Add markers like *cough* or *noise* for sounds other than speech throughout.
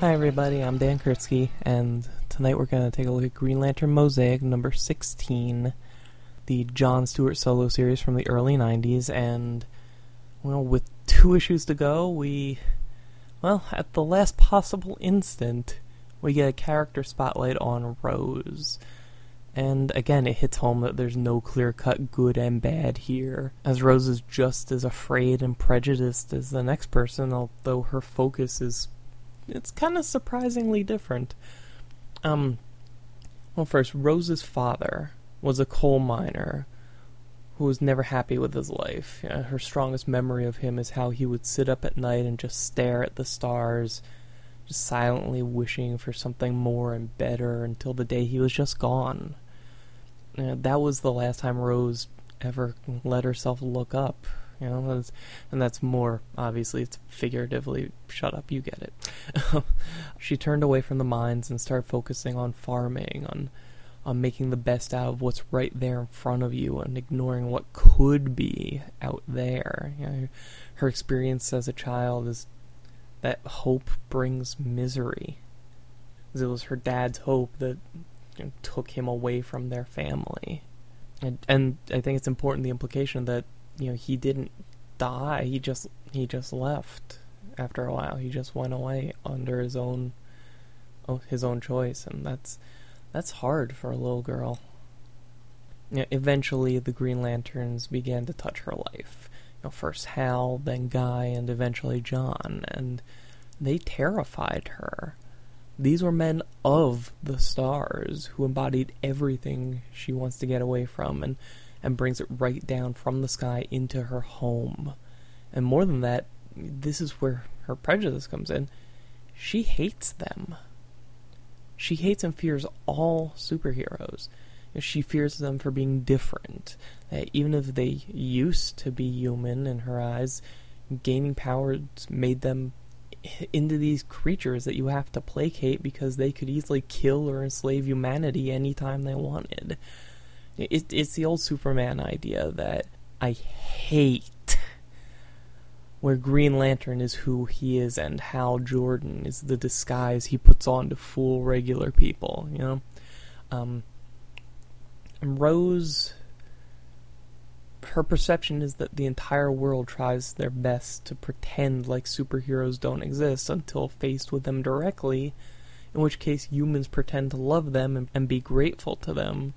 Hi everybody, I'm Dan Kurtzky, and tonight we're going to take a look at Green Lantern Mosaic number 16, the John Stewart solo series from the early 90s, and, well, with two issues to go, we, well, at the last possible instant, we get a character spotlight on Rose. And again, it hits home that there's no clear cut good and bad here, as Rose is just as afraid and prejudiced as the next person, although her focus is it's kind of surprisingly different. Um, well, first, Rose's father was a coal miner who was never happy with his life. You know, her strongest memory of him is how he would sit up at night and just stare at the stars, just silently wishing for something more and better until the day he was just gone. You know, that was the last time Rose ever let herself look up. You know, and that's more obviously it's figuratively. Shut up, you get it. *laughs* she turned away from the mines and started focusing on farming, on on making the best out of what's right there in front of you, and ignoring what could be out there. You know, her experience as a child is that hope brings misery. It was her dad's hope that you know, took him away from their family. And, and I think it's important the implication that you know he didn't die. He just he just left after a while. He just went away under his own his own choice, and that's that's hard for a little girl. You know, eventually, the Green Lanterns began to touch her life. You know, first Hal, then Guy, and eventually John, and they terrified her. These were men of the stars who embodied everything she wants to get away from, and and brings it right down from the sky into her home. And more than that, this is where her prejudice comes in. She hates them. She hates and fears all superheroes. She fears them for being different. That even if they used to be human in her eyes, gaining powers made them into these creatures that you have to placate because they could easily kill or enslave humanity anytime they wanted. It, it's the old Superman idea that I hate, where Green Lantern is who he is and Hal Jordan is the disguise he puts on to fool regular people, you know? Um, Rose, her perception is that the entire world tries their best to pretend like superheroes don't exist until faced with them directly, in which case humans pretend to love them and, and be grateful to them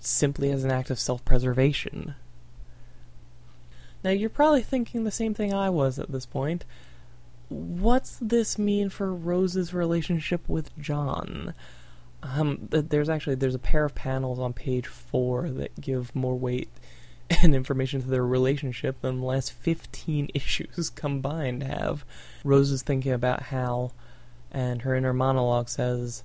simply as an act of self preservation. Now, you're probably thinking the same thing I was at this point. What's this mean for Rose's relationship with John? Um, there's actually there's a pair of panels on page four that give more weight *laughs* and information to their relationship than the last 15 *laughs* issues combined have. Rose is thinking about Hal, and her inner monologue says,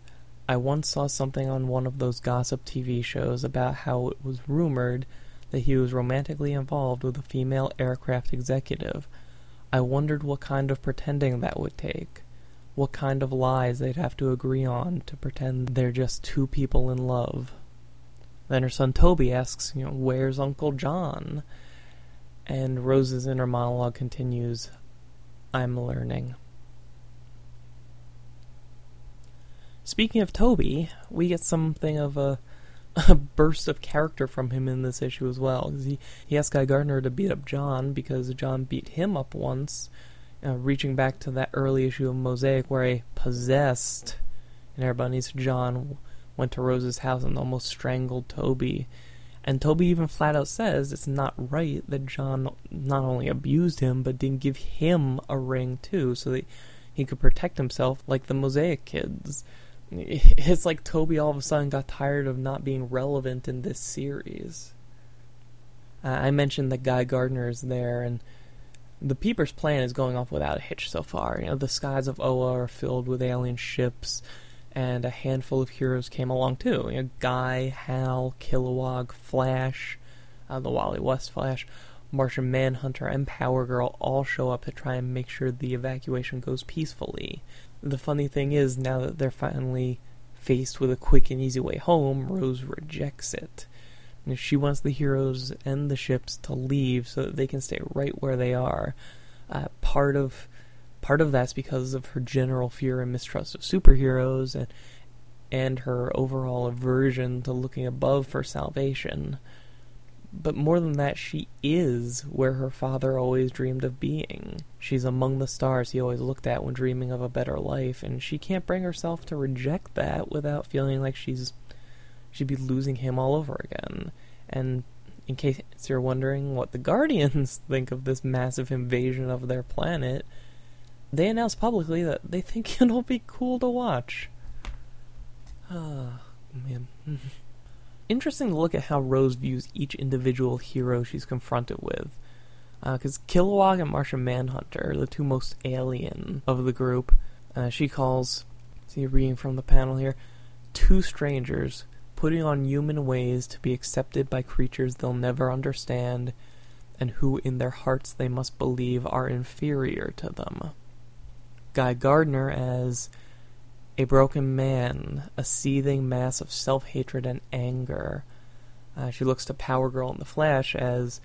I once saw something on one of those gossip TV shows about how it was rumored that he was romantically involved with a female aircraft executive. I wondered what kind of pretending that would take. What kind of lies they'd have to agree on to pretend they're just two people in love. Then her son Toby asks, you know, where's Uncle John? And Rose's inner monologue continues, I'm learning. Speaking of Toby, we get something of a, *laughs* a burst of character from him in this issue as well. He, he asked Guy Gardner to beat up John because John beat him up once, uh, reaching back to that early issue of Mosaic where a possessed and everybody John went to Rose's house and almost strangled Toby. And Toby even flat out says it's not right that John not only abused him, but didn't give him a ring too, so that he could protect himself like the Mosaic kids *laughs* it's like Toby all of a sudden got tired of not being relevant in this series. I mentioned that Guy Gardner is there, and the Peepers' plan is going off without a hitch so far. You know, the skies of Oa are filled with alien ships, and a handful of heroes came along too. You know, Guy, Hal, Kilowog, Flash, uh, the Wally West Flash, Martian Manhunter, and Power Girl all show up to try and make sure the evacuation goes peacefully. The funny thing is, now that they're finally faced with a quick and easy way home, Rose rejects it. She wants the heroes and the ships to leave so that they can stay right where they are. Uh, part of part of that's because of her general fear and mistrust of superheroes and and her overall aversion to looking above for salvation. But more than that, she is where her father always dreamed of being. She's among the stars he always looked at when dreaming of a better life, and she can't bring herself to reject that without feeling like she's she'd be losing him all over again. And in case you're wondering what the *laughs* Guardians think of this massive invasion of their planet, they announced publicly that they think *laughs* it'll be cool to watch. Ah, *sighs* man. *laughs* Interesting to look at how Rose views each individual hero she's confronted with. Because uh, Kilowog and Martian Manhunter are the two most alien of the group. Uh, she calls, see, reading from the panel here, two strangers putting on human ways to be accepted by creatures they'll never understand, and who in their hearts they must believe are inferior to them. Guy Gardner as a broken man, a seething mass of self hatred and anger. Uh, she looks to Power Girl in the Flash as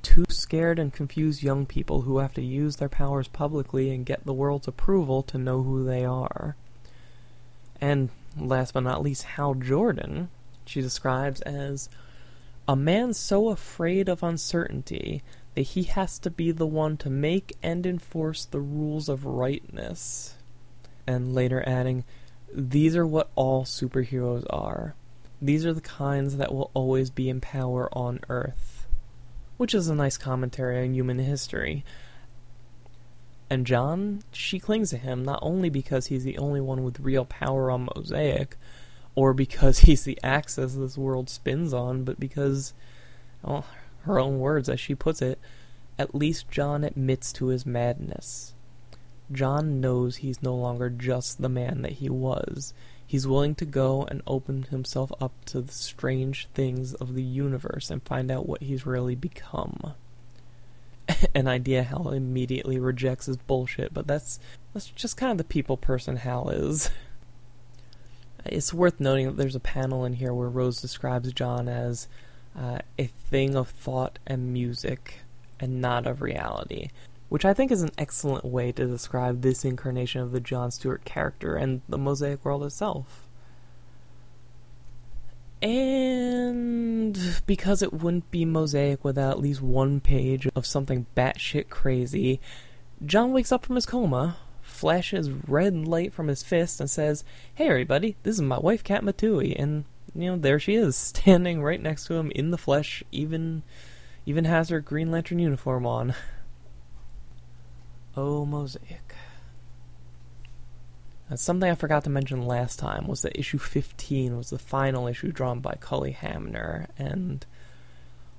two scared and confused young people who have to use their powers publicly and get the world's approval to know who they are. And last but not least, Hal Jordan, she describes as a man so afraid of uncertainty that he has to be the one to make and enforce the rules of rightness. And later adding, these are what all superheroes are. These are the kinds that will always be in power on Earth. Which is a nice commentary on human history. And John, she clings to him not only because he's the only one with real power on Mosaic, or because *laughs* he's the axis this world spins on, but because, well, her own words, as she puts it, at least John admits to his madness. John knows he's no longer just the man that he was. He's willing to go and open himself up to the strange things of the universe and find out what he's really become. *laughs* an idea Hal immediately rejects as bullshit, but that's that's just kind of the people person Hal is. *laughs* it's worth noting that there's a panel in here where Rose describes John as uh, a thing of thought and music, and not of reality, which I think is an excellent way to describe this incarnation of the John Stewart character and the Mosaic world itself. And because it wouldn't be Mosaic without at least one page of something batshit crazy, John wakes up from his coma, flashes red light from his fist, and says, Hey everybody, this is my wife Katma Tui, and you know, there she is, *laughs* standing right next to him in the flesh, even even has her Green Lantern uniform on. *laughs* Oh, Mosaic. And something I forgot to mention last time was that issue 15 was the final issue drawn by Cully Hamner, and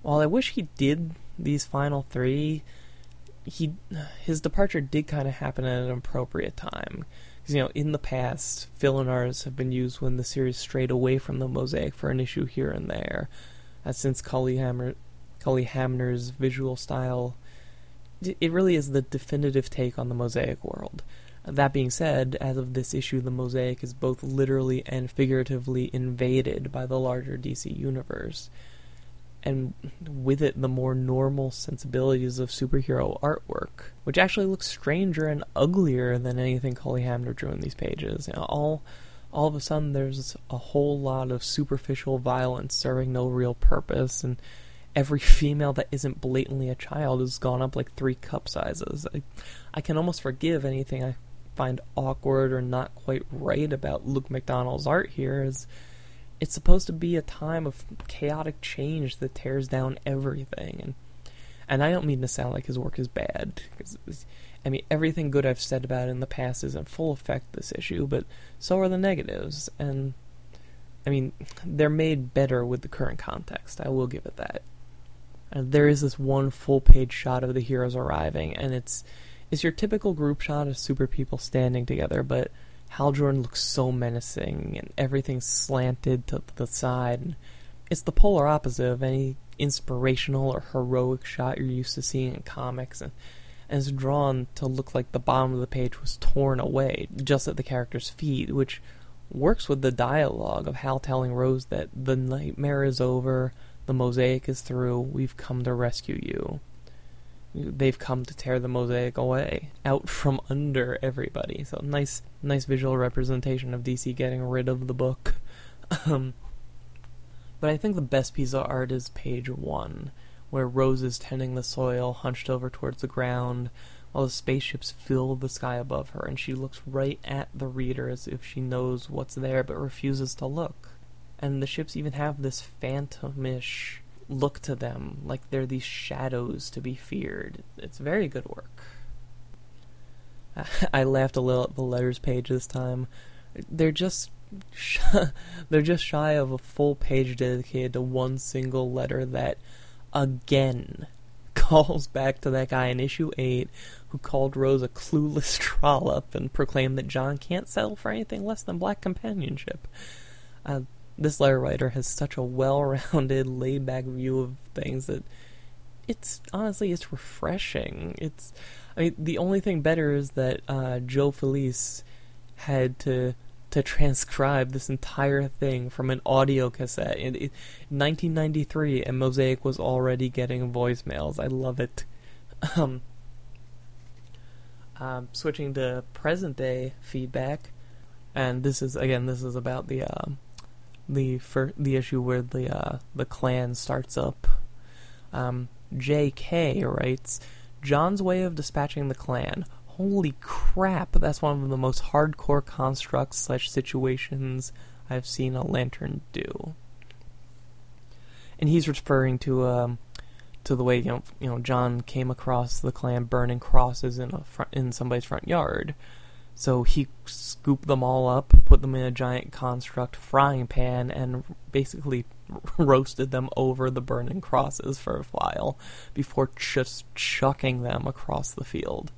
while I wish he did these final three, he his departure did kind of happen at an appropriate time. Because, you know, in the past, filler have been used when the series strayed away from the mosaic for an issue here and there. Uh, since Cully, Cully Hamner's visual style, it really is the definitive take on the mosaic world. That being said, as of this issue, the Mosaic is both literally and figuratively invaded by the larger DC universe. And with it, the more normal sensibilities of superhero artwork, which actually looks stranger and uglier than anything Cully Hamner drew in these pages. You know, all, all of a sudden, there's a whole lot of superficial violence serving no real purpose, and every *laughs* female that isn't blatantly a child has gone up like three cup sizes. I, I can almost forgive anything I find awkward or not quite right about Luke McDonnell's art here is it's supposed to be a time of chaotic change that tears down everything. And and I don't mean to sound like his work is bad because I mean everything good I've said about it in the past is in full effect this issue but so are the negatives. And I mean they're made better with the current context. I will give it that And there is this one full page shot of the heroes arriving, and it's it's your typical group shot of super people standing together, but Hal Jordan looks so menacing, and everything's slanted to the side. It's the polar opposite of any inspirational or heroic shot you're used to seeing in comics, and, and it's drawn to look like the bottom of the page was torn away just at the character's feet, which works with the dialogue of Hal telling Rose that the nightmare is over, the mosaic is through, we've come to rescue you. They've come to tear the mosaic away, out from under everybody. So nice, nice visual representation of DC getting rid of the book. Um, but I think the best piece of art is page one, where Rose is tending the soil, hunched over towards the ground, while the spaceships fill the sky above her, and she looks right at the reader as if she knows what's there but refuses to look. And the ships even have this phantomish look to them, like they're these shadows to be feared. It's very good work. *laughs* I laughed a little at the letters page this time. They're just *laughs* they're just shy of a full page dedicated to one single letter that again *laughs* calls back to that guy in issue 8 who called Rose a clueless trollop and proclaimed that John can't settle for anything less than black companionship. Uh, this letter writer has such a well-rounded, *laughs* laid-back view of things that it's honestly it's refreshing. It's I mean the only thing better is that uh, Joe Felice had to to transcribe this entire thing from an audio cassette in, in 1993, and Mosaic was already getting voicemails. I love it. *laughs* Um, um, switching to present day feedback, and this is again this is about the uh, the fir- the issue where the uh, the Klan starts up. Um, J.K. writes, John's way of dispatching the Klan. Holy crap! That's one of the most hardcore constructs slash situations I've seen a lantern do. And he's referring to um, to the way you know you know John came across the Klan burning crosses in a in somebody's front yard. So he scooped them all up, put them in a giant construct frying pan, and basically *laughs* roasted them over the burning crosses for a while before just chucking them across the field.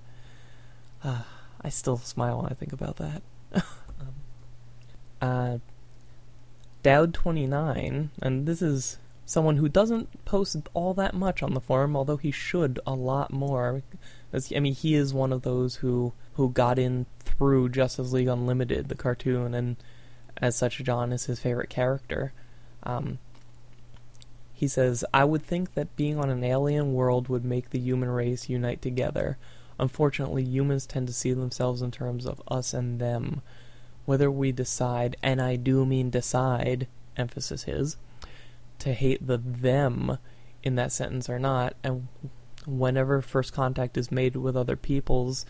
Uh, I still smile when I think about that. *laughs* um, uh, Dowd29, and this is someone who doesn't post all that much on the forum, although he should a lot more. I mean, he is one of those who who got in through Justice League Unlimited, the cartoon, and as such, John is his favorite character. Um, he says, I would think that being on an alien world would make the human race unite together. Unfortunately, humans tend to see themselves in terms of us and them. Whether we decide, and I do mean decide, emphasis his, to hate the them in that sentence or not, and whenever first contact is made with other peoples,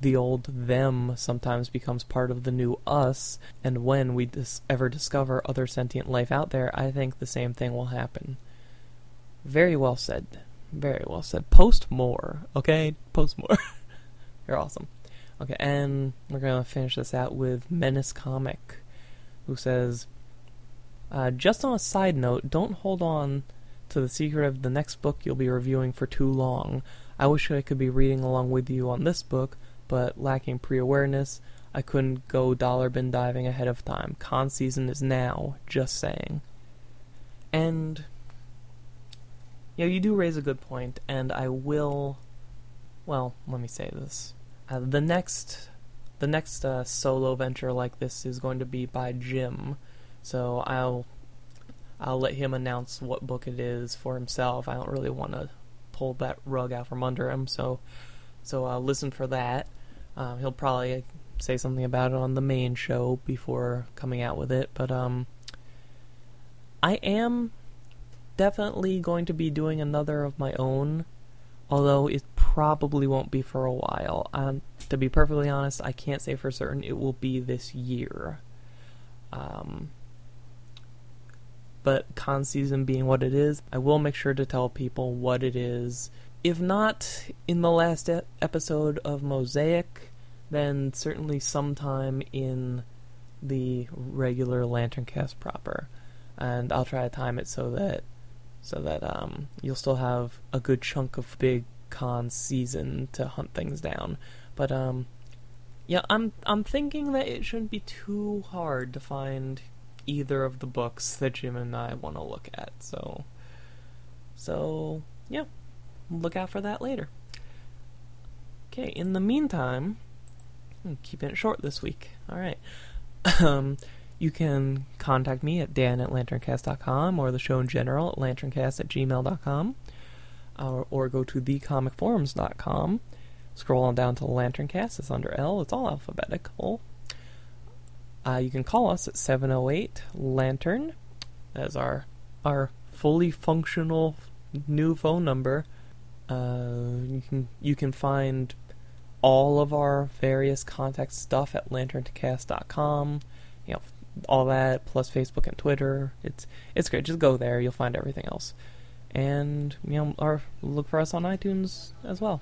the old them sometimes becomes part of the new us, and when we dis- ever discover other sentient life out there, I think the same thing will happen. Very well said. Very well said. Post more, okay? Post more. *laughs* You're awesome. Okay, and we're gonna finish this out with Menace Comic, who says, uh, just on a side note, don't hold on to the secret of the next book you'll be reviewing for too long. I wish I could be reading along with you on this book, but lacking pre awareness, I couldn't go dollar bin diving ahead of time. Con season is now, just saying. And know, you do raise a good point, and I will. Well, let me say this: uh, the next, the next uh, solo venture like this is going to be by Jim, so I'll, I'll let him announce what book it is for himself. I don't really want to pull that rug out from under him, so, so I'll listen for that. Um, he'll probably say something about it on the main show before coming out with it, but um, I am definitely going to be doing another of my own, although it probably won't be for a while. Um, to be perfectly honest, I can't say for certain it will be this year. Um, but con season being what it is, I will make sure to tell people what it is. If not in the last e- episode of Mosaic, then certainly sometime in the regular LanternCast proper. And I'll try to time it so that so that um, you'll still have a good chunk of big con season to hunt things down. But um, yeah, I'm I'm thinking that it shouldn't be too hard to find either of the books that Jim and I want to look at. So, so yeah, look out for that later. Okay, in the meantime, I'm keeping it short this week. All right. *laughs* Um, you can contact me at dan at lanterncast.com or the show in general at lanterncast at gmail.com or, or go to thecomicforums.com. Scroll on down to Lanterncast. It's under L. It's all alphabetical. Uh, you can call us at 708 Lantern. That's our our fully functional new phone number. Uh, you can you can find all of our various contact stuff at lanterncast.com. You know, all that plus Facebook and Twitter. It's it's great. Just go there. You'll find everything else. And you know, or look for us on iTunes as well.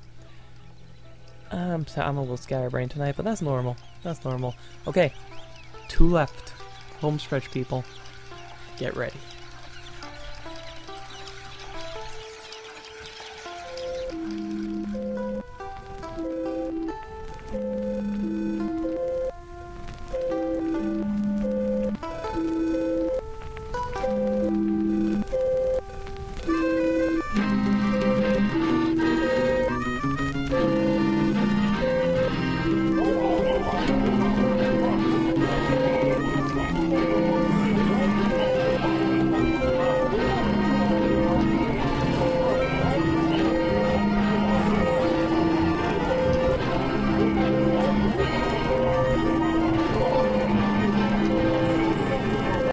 I'm I'm a little scatterbrained tonight, but that's normal. That's normal. Okay, two left. Home stretch, people. Get ready.